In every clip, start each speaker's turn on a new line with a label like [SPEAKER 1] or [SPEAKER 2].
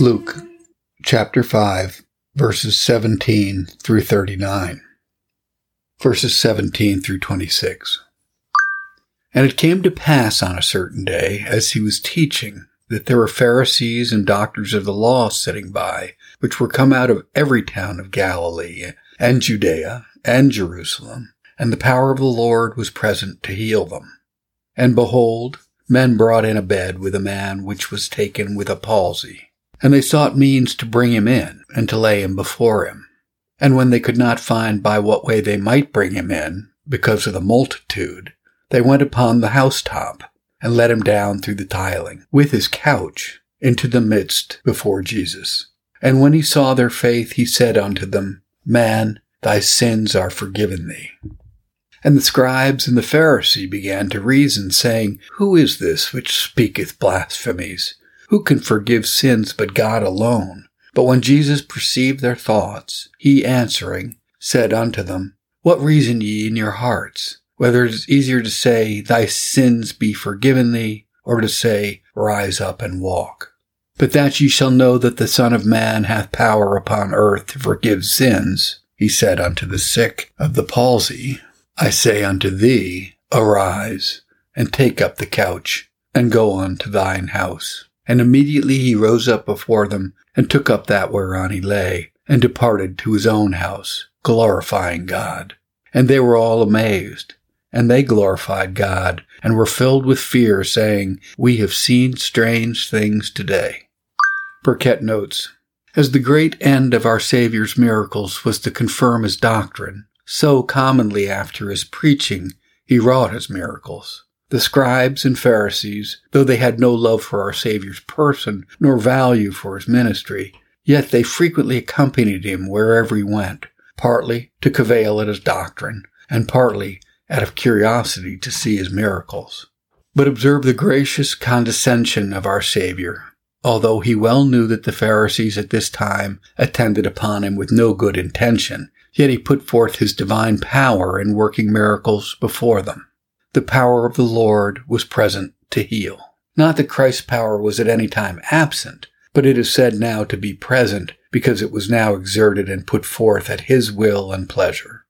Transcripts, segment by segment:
[SPEAKER 1] Luke chapter 5, verses 17 through 39. Verses 17 through 26. And it came to pass on a certain day, as he was teaching, that there were Pharisees and doctors of the law sitting by, which were come out of every town of Galilee, and Judea, and Jerusalem, and the power of the Lord was present to heal them. And behold, men brought in a bed with a man which was taken with a palsy and they sought means to bring him in and to lay him before him. And when they could not find by what way they might bring him in, because of the multitude, they went upon the housetop and let him down through the tiling, with his couch, into the midst before Jesus. And when he saw their faith, he said unto them, Man, thy sins are forgiven thee. And the scribes and the Pharisee began to reason, saying, Who is this which speaketh blasphemies? Who can forgive sins but God alone? But when Jesus perceived their thoughts, he answering said unto them, What reason ye in your hearts? Whether it is easier to say, Thy sins be forgiven thee, or to say, Rise up and walk. But that ye shall know that the Son of Man hath power upon earth to forgive sins, he said unto the sick of the palsy, I say unto thee, Arise, and take up the couch, and go on to thine house. And immediately he rose up before them, and took up that whereon he lay, and departed to his own house, glorifying God. And they were all amazed. And they glorified God, and were filled with fear, saying, We have seen strange things today. Burkitt notes, As the great end of our Saviour's miracles was to confirm his doctrine, so commonly after his preaching he wrought his miracles. The scribes and Pharisees, though they had no love for our Saviour's person, nor value for his ministry, yet they frequently accompanied him wherever he went, partly to cavil at his doctrine, and partly out of curiosity to see his miracles. But observe the gracious condescension of our Saviour. Although he well knew that the Pharisees at this time attended upon him with no good intention, yet he put forth his divine power in working miracles before them the power of the Lord was present to heal. Not that Christ's power was at any time absent, but it is said now to be present because it was now exerted and put forth at his will and pleasure.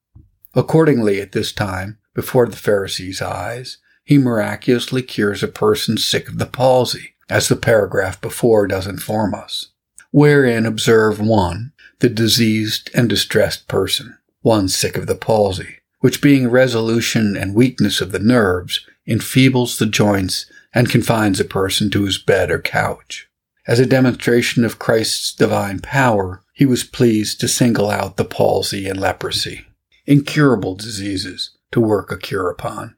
[SPEAKER 1] Accordingly, at this time, before the Pharisees' eyes, he miraculously cures a person sick of the palsy, as the paragraph before does inform us. Wherein observe one, the diseased and distressed person, one sick of the palsy, which being resolution and weakness of the nerves, enfeebles the joints and confines a person to his bed or couch. As a demonstration of Christ's divine power, he was pleased to single out the palsy and leprosy, incurable diseases, to work a cure upon.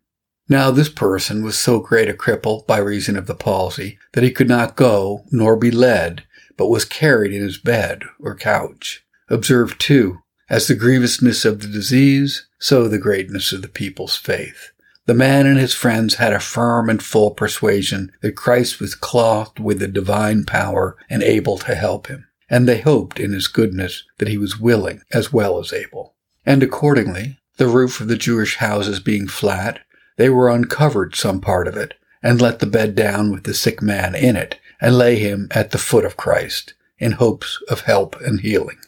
[SPEAKER 1] Now this person was so great a cripple by reason of the palsy that he could not go nor be led, but was carried in his bed or couch. Observe too as the grievousness of the disease, so the greatness of the people's faith. The man and his friends had a firm and full persuasion that Christ was clothed with the divine power and able to help him, and they hoped in his goodness that he was willing as well as able. And accordingly, the roof of the Jewish houses being flat, they were uncovered some part of it, and let the bed down with the sick man in it, and lay him at the foot of Christ, in hopes of help and healing.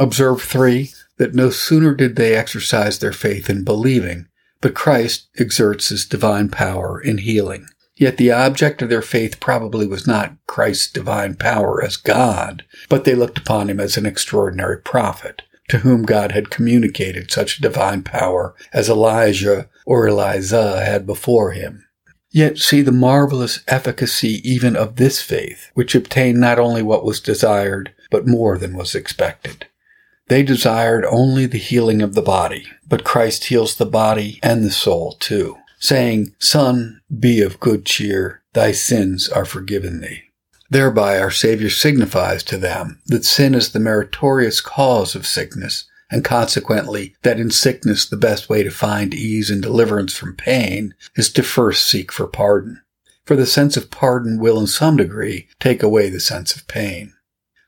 [SPEAKER 1] Observe three, that no sooner did they exercise their faith in believing, but Christ exerts his divine power in healing. Yet the object of their faith probably was not Christ's divine power as God, but they looked upon him as an extraordinary prophet, to whom God had communicated such divine power as Elijah or Elisha had before him. Yet see the marvelous efficacy even of this faith, which obtained not only what was desired, but more than was expected. They desired only the healing of the body, but Christ heals the body and the soul too, saying, Son, be of good cheer, thy sins are forgiven thee. Thereby our Savior signifies to them that sin is the meritorious cause of sickness, and consequently that in sickness the best way to find ease and deliverance from pain is to first seek for pardon. For the sense of pardon will in some degree take away the sense of pain.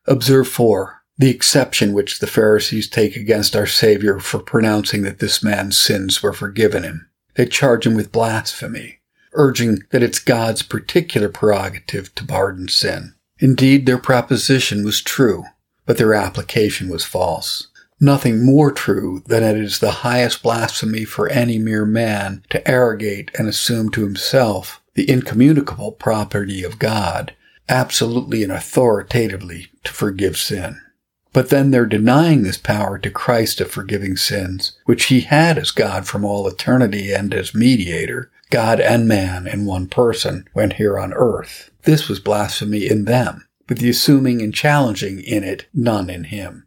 [SPEAKER 1] Observe 4 the exception which the Pharisees take against our Savior for pronouncing that this man's sins were forgiven him. They charge him with blasphemy, urging that it's God's particular prerogative to pardon sin. Indeed, their proposition was true, but their application was false. Nothing more true than it is the highest blasphemy for any mere man to arrogate and assume to himself the incommunicable property of God, absolutely and authoritatively to forgive sin. But then they're denying this power to Christ of forgiving sins, which he had as God from all eternity and as mediator, God and man in one person when here on earth. This was blasphemy in them, with the assuming and challenging in it none in him.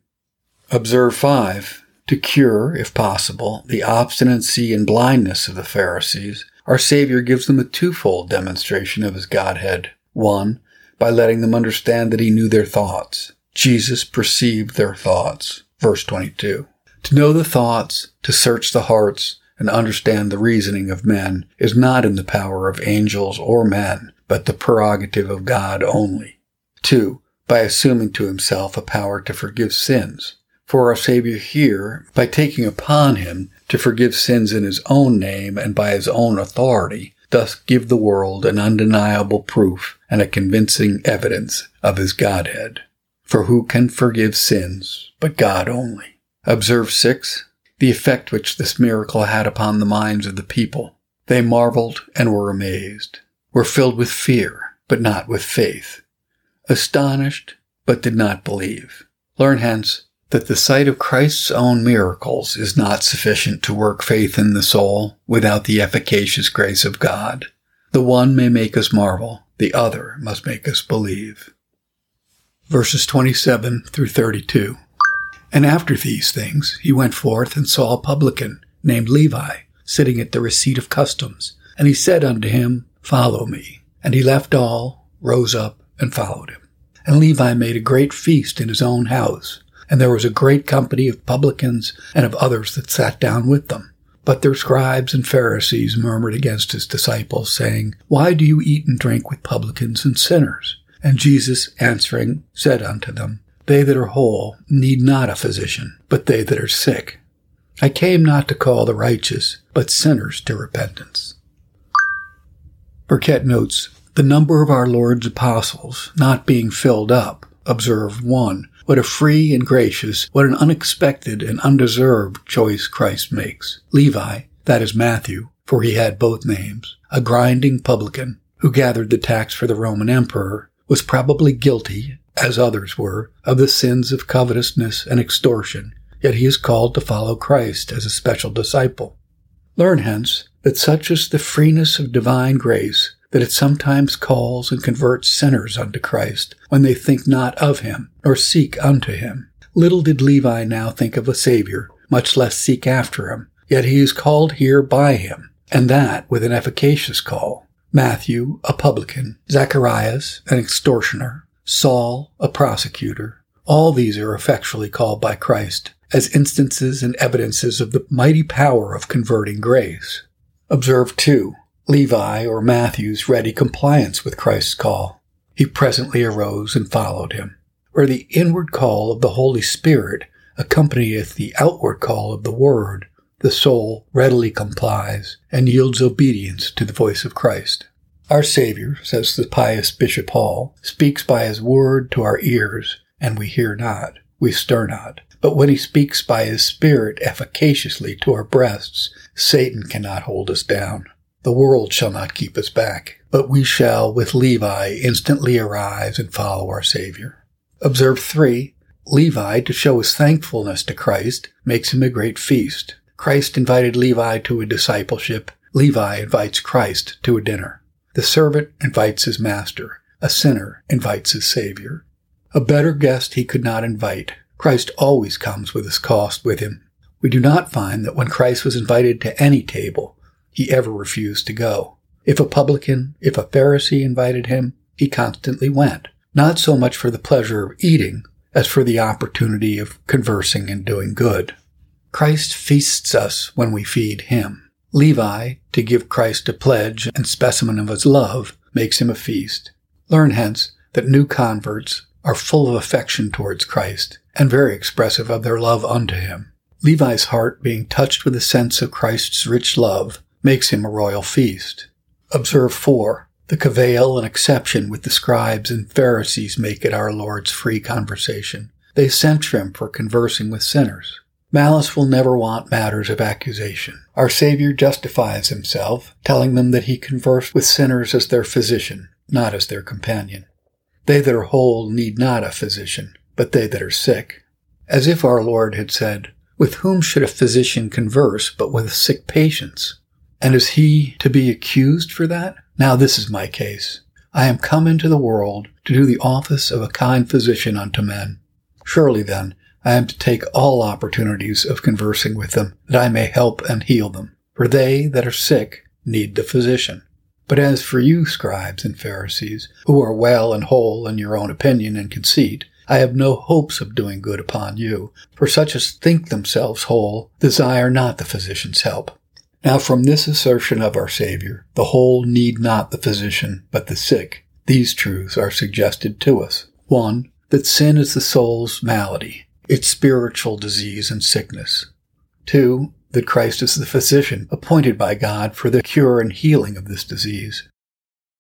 [SPEAKER 1] Observe 5. To cure, if possible, the obstinacy and blindness of the Pharisees, our Savior gives them a twofold demonstration of his Godhead. One, by letting them understand that he knew their thoughts. Jesus perceived their thoughts. Verse 22. To know the thoughts, to search the hearts, and understand the reasoning of men is not in the power of angels or men, but the prerogative of God only. 2. By assuming to himself a power to forgive sins for our Savior here by taking upon him to forgive sins in his own name and by his own authority, thus give the world an undeniable proof and a convincing evidence of his Godhead. For who can forgive sins but God only? Observe 6. The effect which this miracle had upon the minds of the people. They marveled and were amazed, were filled with fear, but not with faith, astonished, but did not believe. Learn hence that the sight of Christ's own miracles is not sufficient to work faith in the soul without the efficacious grace of God. The one may make us marvel, the other must make us believe. Verses 27 through 32. And after these things, he went forth and saw a publican named Levi sitting at the receipt of customs. And he said unto him, Follow me. And he left all, rose up, and followed him. And Levi made a great feast in his own house and there was a great company of publicans and of others that sat down with them. But their scribes and Pharisees murmured against his disciples, saying, Why do you eat and drink with publicans and sinners? And Jesus answering said unto them, They that are whole need not a physician, but they that are sick. I came not to call the righteous, but sinners to repentance. Burkitt notes, the number of our Lord's apostles not being filled up, observe one, what a free and gracious, what an unexpected and undeserved choice Christ makes. Levi, that is Matthew, for he had both names, a grinding publican who gathered the tax for the Roman emperor, was probably guilty, as others were, of the sins of covetousness and extortion, yet he is called to follow Christ as a special disciple. Learn hence that such is the freeness of divine grace that it sometimes calls and converts sinners unto Christ when they think not of him, nor seek unto him. Little did Levi now think of a Savior, much less seek after him, yet he is called here by him, and that with an efficacious call. Matthew, a publican, Zacharias, an extortioner, Saul, a prosecutor, all these are effectually called by Christ as instances and evidences of the mighty power of converting grace. Observe, too, Levi or Matthew's ready compliance with Christ's call. He presently arose and followed him. Where the inward call of the Holy Spirit accompanieth the outward call of the Word, the soul readily complies and yields obedience to the voice of Christ. Our Savior, says the pious Bishop Hall, speaks by his word to our ears, and we hear not, we stir not. But when he speaks by his Spirit efficaciously to our breasts, Satan cannot hold us down. The world shall not keep us back, but we shall with Levi instantly arise and follow our Savior. Observe 3. Levi, to show his thankfulness to Christ, makes him a great feast. Christ invited Levi to a discipleship. Levi invites Christ to a dinner. The servant invites his master. A sinner invites his Savior. A better guest he could not invite. Christ always comes with his cost with him. We do not find that when Christ was invited to any table, he ever refused to go. If a publican, if a Pharisee invited him, he constantly went, not so much for the pleasure of eating as for the opportunity of conversing and doing good. Christ feasts us when we feed him. Levi, to give Christ a pledge and specimen of his love, makes him a feast. Learn hence that new converts are full of affection towards Christ and very expressive of their love unto him. Levi's heart being touched with a sense of Christ's rich love makes him a royal feast. Observe 4. The cavil and exception with the scribes and Pharisees make it our Lord's free conversation. They censure him for conversing with sinners. Malice will never want matters of accusation. Our Savior justifies himself, telling them that he conversed with sinners as their physician, not as their companion. They that are whole need not a physician, but they that are sick. As if our Lord had said, With whom should a physician converse but with sick patients? And is he to be accused for that? Now this is my case. I am come into the world to do the office of a kind physician unto men. Surely then, I am to take all opportunities of conversing with them, that I may help and heal them. For they that are sick need the physician. But as for you, scribes and Pharisees, who are well and whole in your own opinion and conceit, I have no hopes of doing good upon you, for such as think themselves whole desire not the physician's help. Now from this assertion of our Savior, the whole need not the physician, but the sick, these truths are suggested to us. One, that sin is the soul's malady, its spiritual disease and sickness. Two, that Christ is the physician appointed by God for the cure and healing of this disease.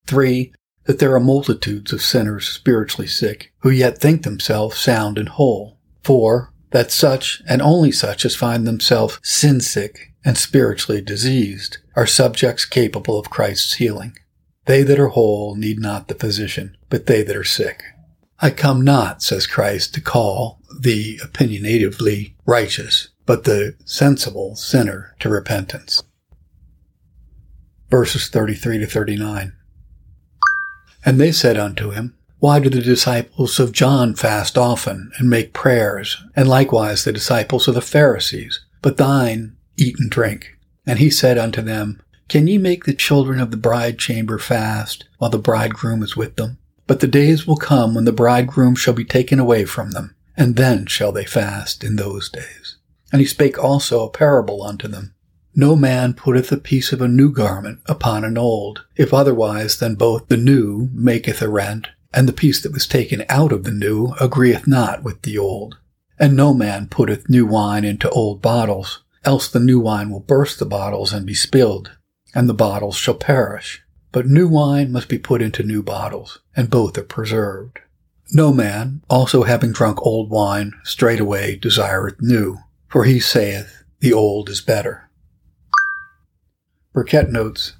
[SPEAKER 1] Three, that there are multitudes of sinners spiritually sick who yet think themselves sound and whole. Four, that such and only such as find themselves sin sick and spiritually diseased are subjects capable of Christ's healing. They that are whole need not the physician, but they that are sick. I come not, says Christ, to call the opinionatively righteous, but the sensible sinner to repentance. Verses 33 to 39. And they said unto him, Why do the disciples of John fast often and make prayers, and likewise the disciples of the Pharisees, but thine eat and drink? And he said unto them, Can ye make the children of the bride chamber fast, while the bridegroom is with them? But the days will come when the bridegroom shall be taken away from them, and then shall they fast in those days. And he spake also a parable unto them. No man putteth a piece of a new garment upon an old, if otherwise then both the new maketh a rent, and the piece that was taken out of the new agreeth not with the old. And no man putteth new wine into old bottles, else the new wine will burst the bottles and be spilled, and the bottles shall perish. But new wine must be put into new bottles, and both are preserved. No man, also having drunk old wine, straightway desireth new, for he saith, The old is better. Burkitt notes,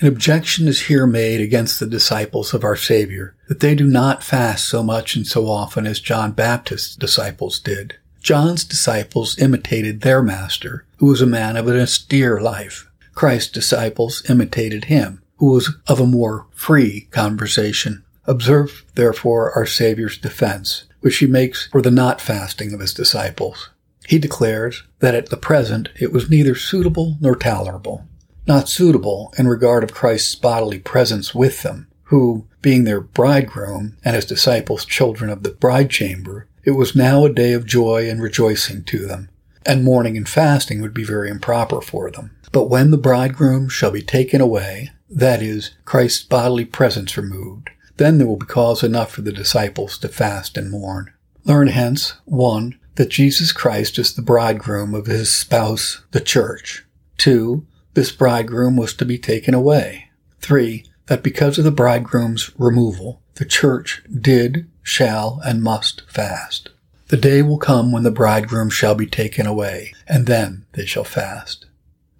[SPEAKER 1] An objection is here made against the disciples of our Savior, that they do not fast so much and so often as John Baptist's disciples did. John's disciples imitated their master, who was a man of an austere life. Christ's disciples imitated him, who was of a more free conversation. Observe, therefore, our Savior's defense, which he makes for the not fasting of his disciples. He declares that at the present it was neither suitable nor tolerable. Not suitable in regard of Christ's bodily presence with them, who, being their bridegroom and his disciples children of the bride chamber, it was now a day of joy and rejoicing to them, and mourning and fasting would be very improper for them. But when the bridegroom shall be taken away, that is, Christ's bodily presence removed, then there will be cause enough for the disciples to fast and mourn. Learn hence, 1 that Jesus Christ is the bridegroom of his spouse, the church. Two, this bridegroom was to be taken away. Three, that because of the bridegroom's removal, the church did, shall, and must fast. The day will come when the bridegroom shall be taken away, and then they shall fast.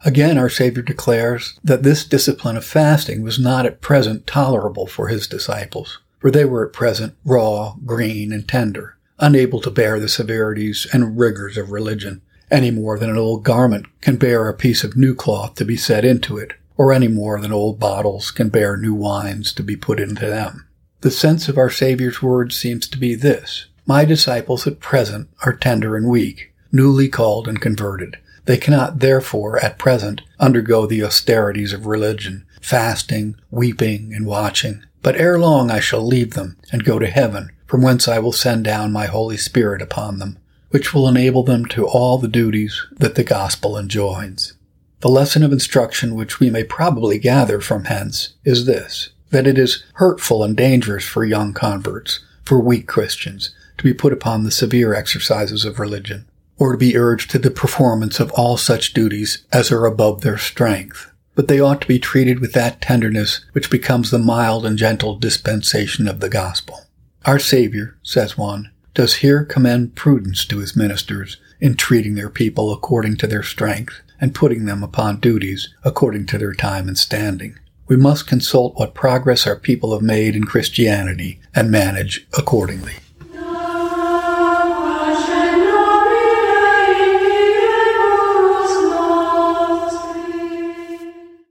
[SPEAKER 1] Again, our Savior declares that this discipline of fasting was not at present tolerable for his disciples, for they were at present raw, green, and tender unable to bear the severities and rigors of religion, any more than an old garment can bear a piece of new cloth to be set into it, or any more than old bottles can bear new wines to be put into them. The sense of our Saviour's words seems to be this My disciples at present are tender and weak, newly called and converted. They cannot therefore at present undergo the austerities of religion, fasting, weeping, and watching. But ere long I shall leave them and go to heaven from whence I will send down my Holy Spirit upon them, which will enable them to all the duties that the gospel enjoins. The lesson of instruction which we may probably gather from hence is this, that it is hurtful and dangerous for young converts, for weak Christians, to be put upon the severe exercises of religion, or to be urged to the performance of all such duties as are above their strength, but they ought to be treated with that tenderness which becomes the mild and gentle dispensation of the gospel. Our Savior, says one, does here commend prudence to his ministers in treating their people according to their strength and putting them upon duties according to their time and standing. We must consult what progress our people have made in Christianity and manage accordingly.